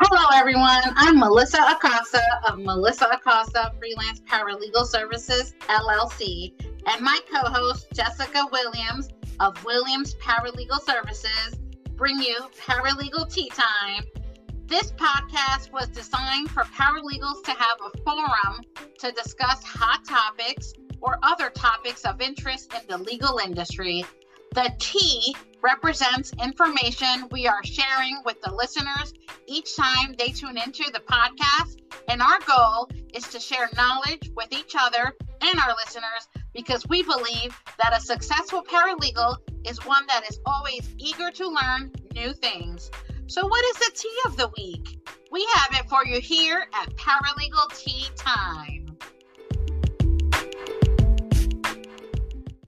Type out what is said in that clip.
Hello, everyone. I'm Melissa Acosta of Melissa Acosta Freelance Paralegal Services, LLC, and my co host, Jessica Williams of Williams Paralegal Services, bring you Paralegal Tea Time. This podcast was designed for paralegals to have a forum to discuss hot topics or other topics of interest in the legal industry. The T represents information we are sharing with the listeners each time they tune into the podcast. And our goal is to share knowledge with each other and our listeners because we believe that a successful paralegal is one that is always eager to learn new things. So, what is the tea of the week? We have it for you here at Paralegal Tea Time.